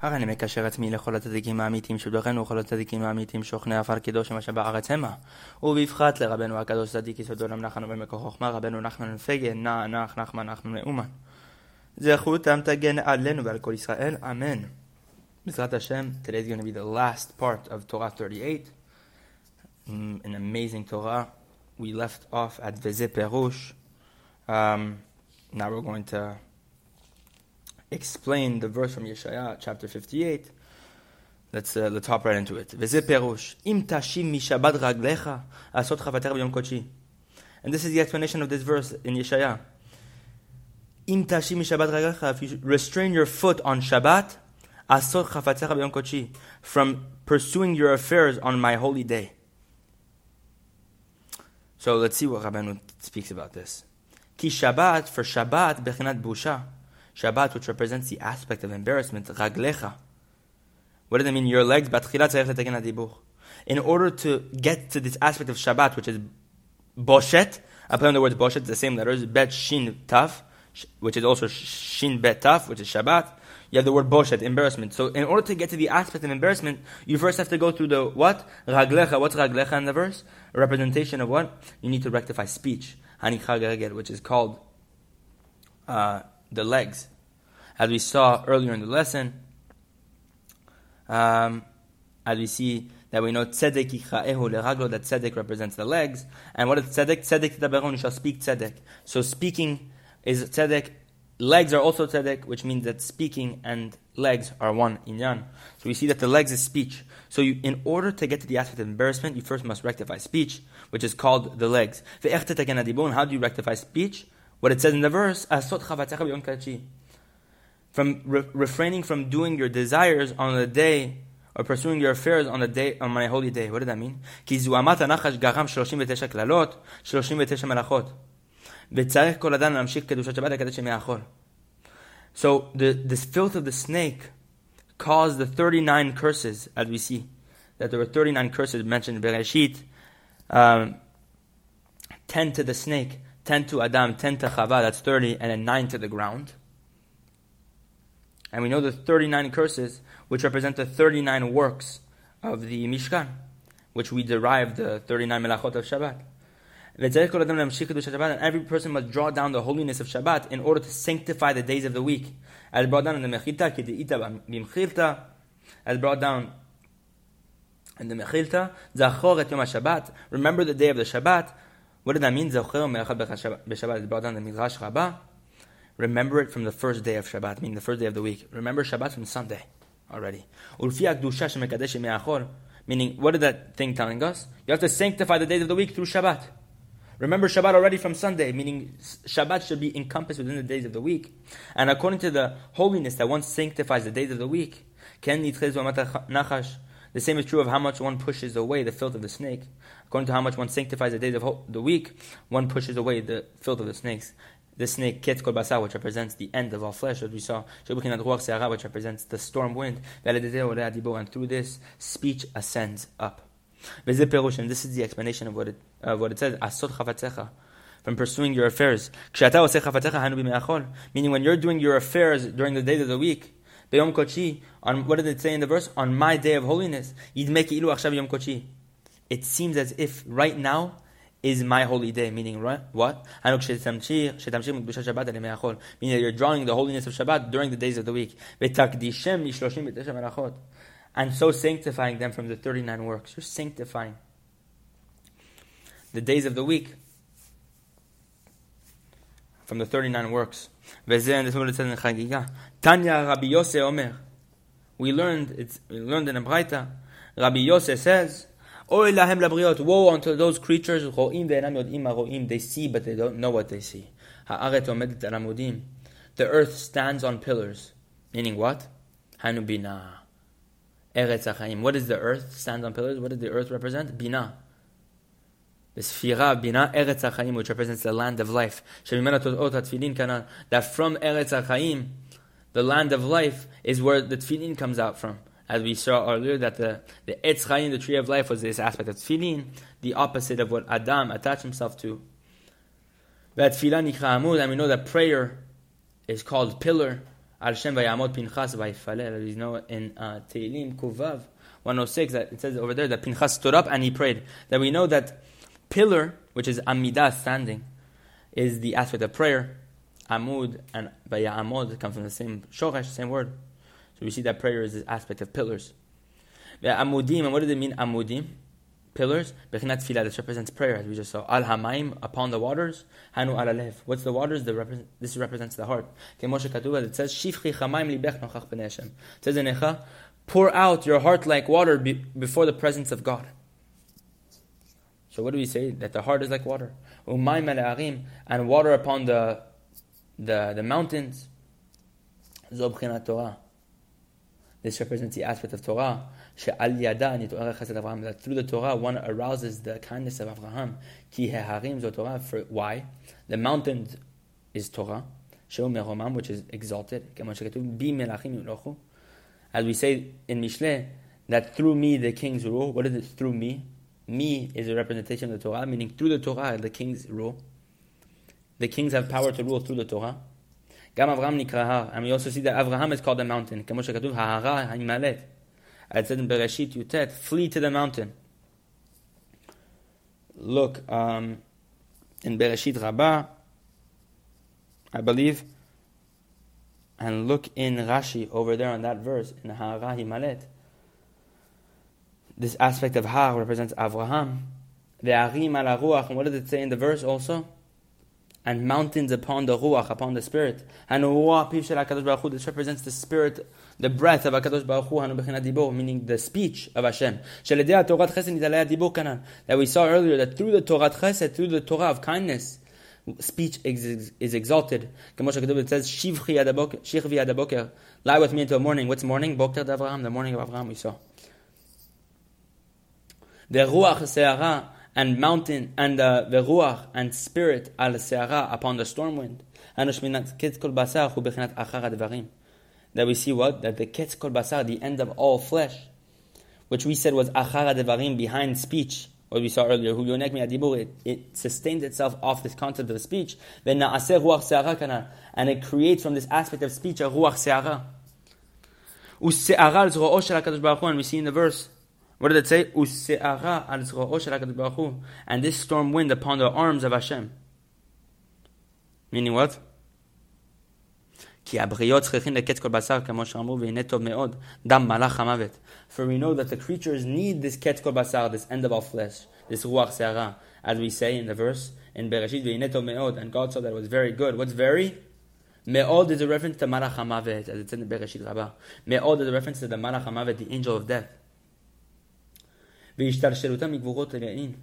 הרי אני מקשר עצמי לכל הצדיקים האמיתיים שבדוחנו וכל הצדיקים האמיתיים שוכני עפר קדוש אשר בארץ המה. ובפחת לרבנו הקדוש צדיק יסוד עולם נחנו במקור חוכמה רבנו נחמן פגן נע נח נחמן נחמן מאומן. זכותם תגן עלינו ועל כל ישראל אמן. בעזרת השם, today is going to be the last part of Torah 38. Mm, an amazing Torah. We left off at Veze Perush. Um, now we're going to explain the verse from Yeshaya, chapter 58. Let's, uh, let's hop right into it. וזה פירוש, אם תשים משבת רגליך, לעשות חפתך ביום קודשי. And this is the explanation of this verse in Yeshaya. אם תשים משבת רגליך, if you restrain your foot on Shabbat, לעשות חפתך ביום קודשי. From pursuing your affairs on my holy day. So let's see what Rabbanu speaks about this. Ki Shabbat, for Shabbat, bechinat busha. Shabbat, which represents the aspect of embarrassment, raglecha. What does it mean? Your legs, in order to get to this aspect of Shabbat, which is boshet, I put on the words boshet, the same letters, bet shin taf, which is also shin bet taf, which is Shabbat. You have the word boshet, embarrassment. So in order to get to the aspect of embarrassment, you first have to go through the what? Raglecha. What's raglecha in the verse? A representation of what? You need to rectify speech. Which is called uh, the legs. As we saw earlier in the lesson, um, as we see that we know tzedek yichaehu leraglo, that tzedek represents the legs. And what is tzedek? Tzedek tidaberon, you shall speak tzedek. So speaking is tzedek. Legs are also tzedek, which means that speaking and legs are one inyan. So we see that the legs is speech. So you, in order to get to the aspect of embarrassment, you first must rectify speech, which is called the legs. How do you rectify speech? What it says in the verse, from re- refraining from doing your desires on the day or pursuing your affairs on the day on my holy day. What does that mean? כי זוהמת הנחש גרם 39 קללות, 39 מלאכות. וצריך כל אדם להמשיך קדושת שבת לקדש ימי החול. So the, this filth of the snake caused the 39 curses, as we see, that there were 39 curses mentioned in Bereshit, um, 10 to the snake, 10 to Adam, 10 to Chava, that's 30, and then 9 to the ground. And we know the 39 curses, which represent the 39 works of the Mishkan, which we derive the 39 melachot of Shabbat. And every person must draw down the holiness of Shabbat in order to sanctify the days of the week. As brought down in the Mechilta, as brought down in the Mechilta, Zachor et Yom HaShabbat, remember the day of the Shabbat. What did that mean? Brought down the Midrash Rabbah. Remember it from the first day of Shabbat, meaning the first day of the week. Remember Shabbat from Sunday already. Meaning, what is that thing telling us? You have to sanctify the days of the week through Shabbat. Remember Shabbat already from Sunday, meaning Shabbat should be encompassed within the days of the week. And according to the holiness that one sanctifies the days of the week, the same is true of how much one pushes away the filth of the snake. According to how much one sanctifies the days of the week, one pushes away the filth of the snakes the snake Ketz Kol Basar, which represents the end of all flesh, as we saw, which represents the storm wind, and through this, speech ascends up. And this is the explanation of what it, uh, what it says, Asot from pursuing your affairs. Meaning when you're doing your affairs during the days of the week, Beyom Kochi, on what did it say in the verse? On my day of holiness, It seems as if right now is my holy day, meaning what? Meaning you're drawing the holiness of Shabbat during the days of the week. And so sanctifying them from the 39 works. You're sanctifying the days of the week from the 39 works. In Chagiga. Tanya Rabbi Yosef Omer. We learned, it's, we learned in a Braita. Rabbi Yosef says, Oy lahem labriot. Woe unto those creatures. They see, but they don't know what they see. The earth stands on pillars. Meaning what? Hanubina. Eretz achayim. What is the earth? Stands on pillars. What does the earth represent? Bina. Bina Eretz which represents the land of life. That from Eretz achayim, the land of life, is where the tefillin comes out from as we saw earlier, that the, the Etz Chaim, the tree of life, was this aspect of tefillin, the opposite of what Adam attached himself to. That tefillah and we know that prayer is called pillar. Al Shem vayamod Pinchas vayfalel. You know in uh, Kuvav 106 that it says over there that Pinchas stood up and he prayed. That we know that pillar, which is Amidah standing, is the aspect of prayer. Amud and Vayamod come from the same shoresh, same word. So we see that prayer is the aspect of pillars. Amudim, and what does it mean, Amudim? Pillars. Bechinat this represents prayer, as we just saw. Al Hamaim, upon the waters. Hanu Alalev. What's the waters? The repre- this represents the heart. Kemoshe Katuba, it says, Shifchi Chamaim Libech Nochach B'nei It says in Echa, pour out your heart like water be- before the presence of God. So what do we say? That the heart is like water. Umayim and water upon the the, the mountains. Zobchinat Torah. This represents the aspect of Torah. That through the Torah one arouses the kindness of Abraham. Torah. For why? The mountain is Torah. Which is exalted. As we say in Mishle, that through me the kings rule. What is it through me? Me is a representation of the Torah, meaning through the Torah the kings rule. The kings have power to rule through the Torah. Gam Avraham nikra And we also see that Avraham is called a mountain. כמו שכתוב, ההרה הנמלאת. It said in Bereshit Yutet, flee to the mountain. Look, um, in Bereshit Rabbah, I believe, and look in Rashi over there on that verse, in Hara Himalet. This aspect of Har represents Avraham. The Arim al Ruach, and what does it say in the verse also? and mountains upon the ruach, upon the spirit. And this represents the spirit, the breath of HaKadosh Baruch Hu, meaning the speech of Hashem. That we saw earlier, that through the Torah Chesed, through the Torah of kindness, speech is, exalted. It says, Shivchi adaboker, lie with me until morning. What's morning? Boker Avraham, the morning of Avraham we saw. The Ruach Se'ara, and mountain and uh, the ruach and spirit al seara upon the storm wind. That we see what? That the ketz kol basar, the end of all flesh, which we said was achara devarim, behind speech, what we saw earlier, who it, it sustains itself off this concept of speech, then and it creates from this aspect of speech a ruach seara. And we see in the verse what did it say? And this storm wind upon the arms of Hashem. Meaning what? For we know that the creatures need this ketz kol basar, this end of our flesh, this ruach se'ara, as we say in the verse in Bereshit ve'neto me'od, and God saw that it was very good. What's very? Me'od is a reference to malach as it's in the Bereshit Rabbah. Me'od is a reference to the malach hamavet, the angel of death. והשתלשלותם מגבורות רעים.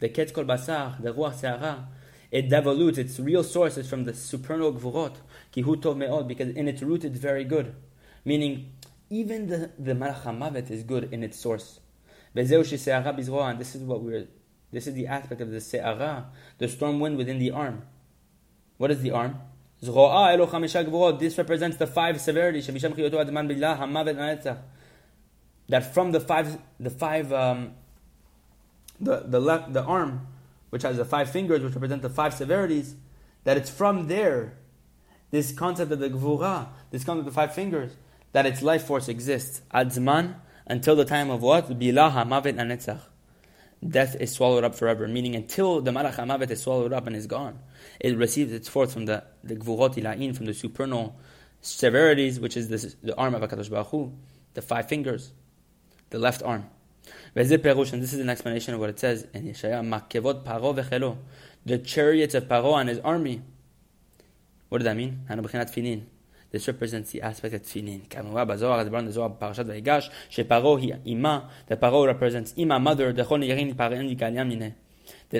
The ketz kol basar, the ruach se'ara, it devolutes, its real source is from the supernal gvurot, ki hu tov me'od, because in its root it's very good. Meaning, even the, the malach is good in its source. Bezeu she'se'ara bizroa, and this is what we're, this is the aspect of the se'ara, the storm wind within the arm. What is the arm? Zroa elo chamisha gvurot, this represents the five severities, shemisham chiyoto adman billah, hamavet nanetzach that from the five, the five, um, the the left, the arm, which has the five fingers, which represent the five severities, that it's from there, this concept of the gvura, this concept of the five fingers, that its life force exists. Adzman until the time of what? Bilaha mavet anetzach. Death is swallowed up forever, meaning until the malach hamavet is swallowed up and is gone, it receives its force from the the gvurot ila'in, from the supernal severities, which is the arm of Hakadosh Baruch Hu, the five fingers the left arm. And this is an explanation of what it says in Yeshaya, Paro the chariots of Paro and his army. What does that mean? This represents the aspect of tefillin. The paro represents ima, mother. That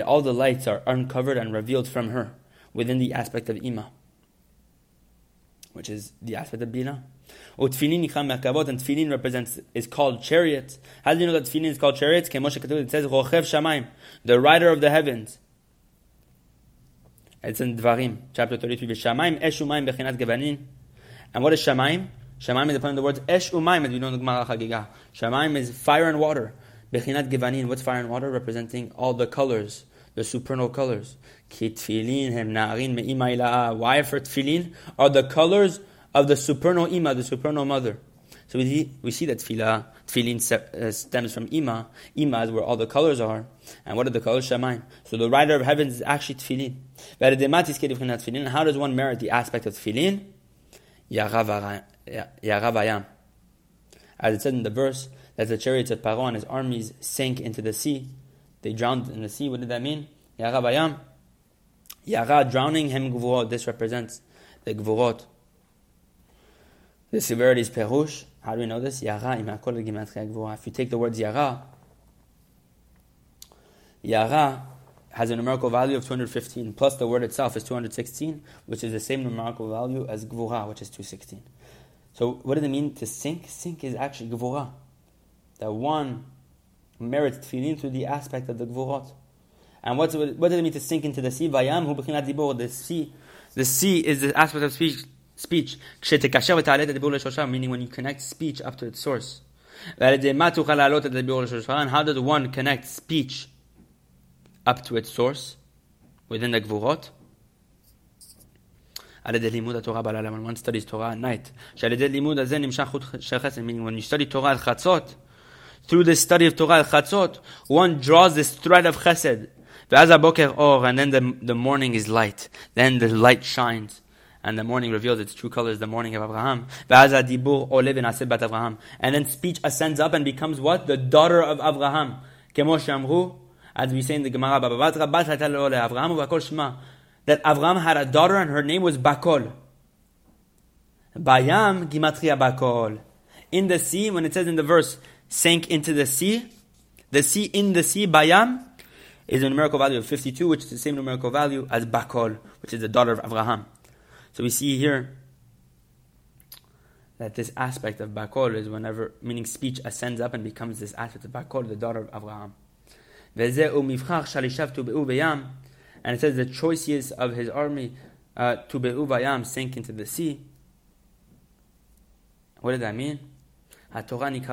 all the lights are uncovered and revealed from her within the aspect of ima, which is the aspect of bina. Or tefillin yicham merkavot, and tefillin represents is called chariot. How do you know that tefillin is called chariots? It says rochev shamayim, the rider of the heavens. It's in Dvarim, chapter 33. V'shamayim esh bechinat gevanin. And what is shamayim? Shamayim is upon the words esh umayim, as we know in the Gemara Chagiga. Shamayim is fire and water. Bechinat gevanin, what's fire and water? Representing all the colors, the supernal colors. Ki tefillin hem na'arin me'ima Why for tefillin are the colors of the supernal ima, the supernal mother. So we we see that tefillah, tefillin uh, stems from ima. Ima is where all the colors are. And what are the colors? Shemaim. So the rider of heavens is actually tefillin. How does one merit the aspect of tefillin? Yaravayam. As it said in the verse, that the chariots of Paro and his armies sank into the sea. They drowned in the sea. What did that mean? Yaravayam. Yara, drowning, him, gvurot. This represents the gvurot. The severity is perush. How do we know this? Yara imakol. If you take the words yara, yara has a numerical value of 215, plus the word itself is 216, which is the same numerical value as gvura, which is 216. So what does it mean to sink? Sink is actually gvura. That one merits tefillin through the aspect of the gvurot. And what does it mean to sink into the sea? Vayam hu dibor. the sea. The sea is the aspect of speech. Speech. Meaning when you connect speech up to its source. And how does one connect speech up to its source within the gvurot? When one studies Torah at night. Meaning when you study Torah at chatzot, through the study of Torah at chatzot, one draws this thread of chesed and then the, the morning is light. Then the light shines. And the morning reveals its true colors, the morning of Abraham. And then speech ascends up and becomes what? The daughter of Abraham. As we say in the Gemara, that Abraham had a daughter and her name was Bakol. Bayam Gimatria Bakol. In the sea, when it says in the verse, sank into the sea, the sea in the sea, Bayam, is a numerical value of 52, which is the same numerical value as Bakol, which is the daughter of Abraham. So we see here that this aspect of Bakol is whenever, meaning speech ascends up and becomes this aspect of Bakol, the daughter of Abraham. And it says the choicest of his army, uh, Tube'u Bayam, sank into the sea. What does that mean? What does it mean?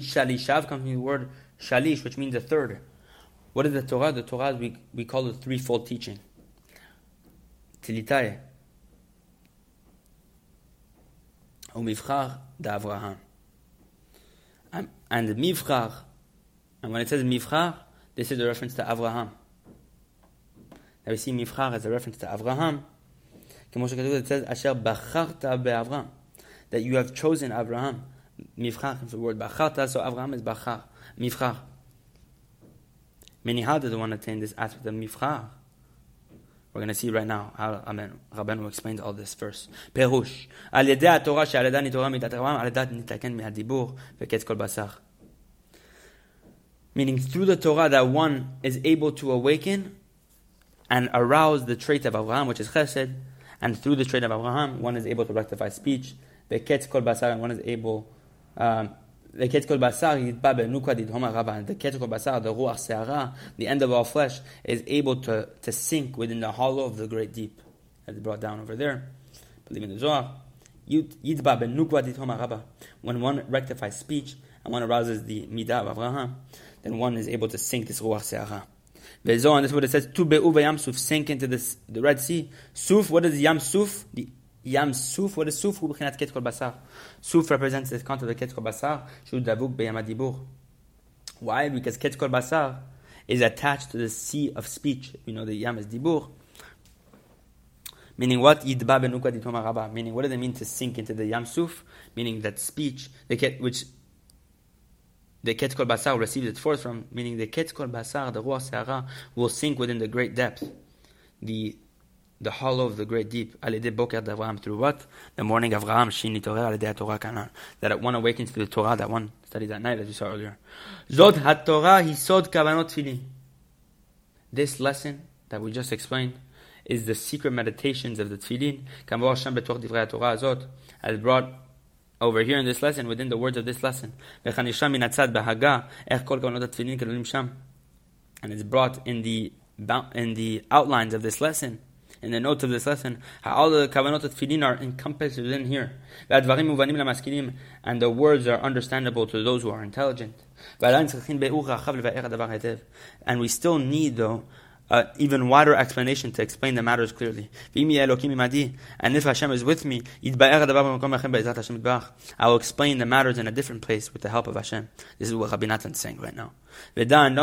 Shalishav comes from the word shalish, which means a third. What is the Torah? The Torah we, we call the threefold teaching. Tilitae. Umivchar da Avraham. And Mivchar, and when it says Mivchar, this is a reference to Avraham. Now we see Mivchar as a reference to Avraham. It says, Asher Bacharta be'Avraham. That you have chosen Avraham. Mivchar comes the word Bacharta, so Avraham is Bachar. Mifchar. Meaning, how does one attain this aspect of Mifchar? We're going to see right now how Amen. Rabbeinu explains all this verse. פירוש, על ידי התורה שעל ידה נתעורר מידת הרמב"ם, על ידה נתקן מהדיבור וקץ כל בשר. Meaning, through the Torah that one is able to awaken and arouse the trait of Abraham, which is chesed, and through the trait of Abraham, one is able to rectify speech, וקץ כל בשר, and one is able um, the ketkol basar yitba benukwa didhoma rabba. The ketkol basar, the ruach seara, the end of our flesh, is able to, to sink within the hollow of the great deep. As brought down over there. Believe in the Zohar. Yitba benukwa didhoma rabba. When one rectifies speech and one arouses the midah of Avraham, then one is able to sink this ruach seara. Vezoh, and this is what it says, Tu be'u yam suf, sink into this, the Red Sea. Suf, what is the yam suf? The Yam Suf, what is Suf? Hu b'chinat ket basar. Suf represents the concept of ket kol basar, shu davuk b'yam adibur. Why? Because ket kol basar is attached to the sea of speech. You know, the yam is dibur. Meaning what? Yidba benukwa ditoma rabba. Meaning what does it mean to sink into the yam suf? Meaning that speech, the ket, which the ket kol basar receives its force from, meaning the ket kol basar, the ruach se'ara, will sink within the great depth. The the hollow of the great deep, al boker d'Avraham, through what? The morning of Avraham, shin al Torah kanan. That one awakens to the Torah, that one studies at night, as we saw earlier. Ha-Torah hisod kavanot tefillin. This lesson that we just explained is the secret meditations of the tefillin. Kamo Hashem betoch divrei Torah azot, as brought over here in this lesson, within the words of this lesson. Atzad b'haga, ech kol kavanot tefillin kelulim sham. And it's brought in the in the outlines of this lesson in the notes of this lesson, how all the kavanot of tefillin are encompassed within here. And the words are understandable to those who are intelligent. And we still need, though, uh, even wider explanation to explain the matters clearly. And if Hashem is with me, I will explain the matters in a different place with the help of Hashem. This is what Rabbi Natan is saying right now. And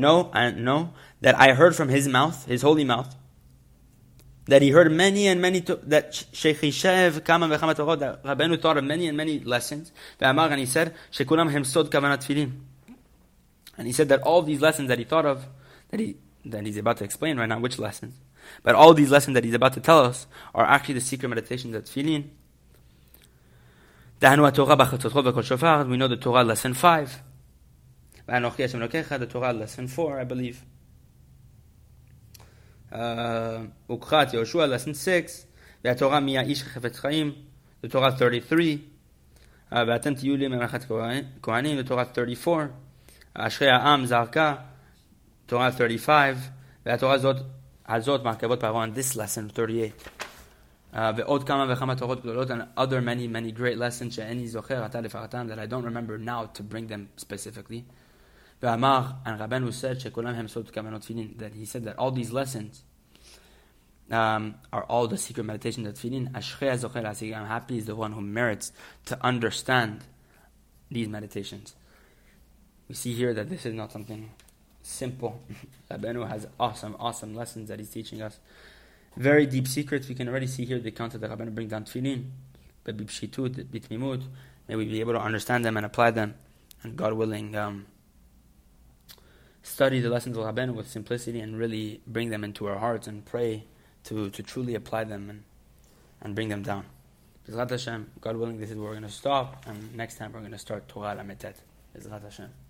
know, and know, that I heard from his mouth, his holy mouth, that he heard many and many, that Shechishev kama v'chama Torot, that Rabbeinu thought of many and many lessons. And he said, Shekulam hem sod kavanat tefillin. And he said that all these lessons that he thought of, that he that he's about to explain right now, which lessons, but all these lessons that he's about to tell us are actually the secret meditations of tefillin. We know the Torah lesson five. The Torah lesson four, I believe. Uh, Ukrat Yoshua lesson six. The Torah Mia Ish Chaim. The Torah thirty-three. Uh, the Torah thirty-four. אשרי העם זרקה, תורה 35, והתורה הזאת, הזאת מרכבות פרעה, this lesson 38. Uh, ועוד כמה וכמה תורות גדולות, and other many many great lessons שאיני זוכר עתה לפרטם, that I don't remember now to bring them specifically. ואמר, and רבנו said שכולם הם סוד כוונות תפילין, that he said that all these lessons um, are all the secret meditations of tefillin. אשרי הזוכר להשיג, I'm happy is the one who merits to understand these meditations. We see here that this is not something simple. Rabbeinu has awesome, awesome lessons that he's teaching us. Very deep secrets. We can already see here the concept that Rabbeinu brings down tefillin, but bipshitut, bitmimut. May we be able to understand them and apply them, and God willing, um, study the lessons of Rabbeinu with simplicity and really bring them into our hearts and pray to, to truly apply them and, and bring them down. Hashem, God willing, this is where we're going to stop, and next time we're going to start Torah Lametet. Hashem.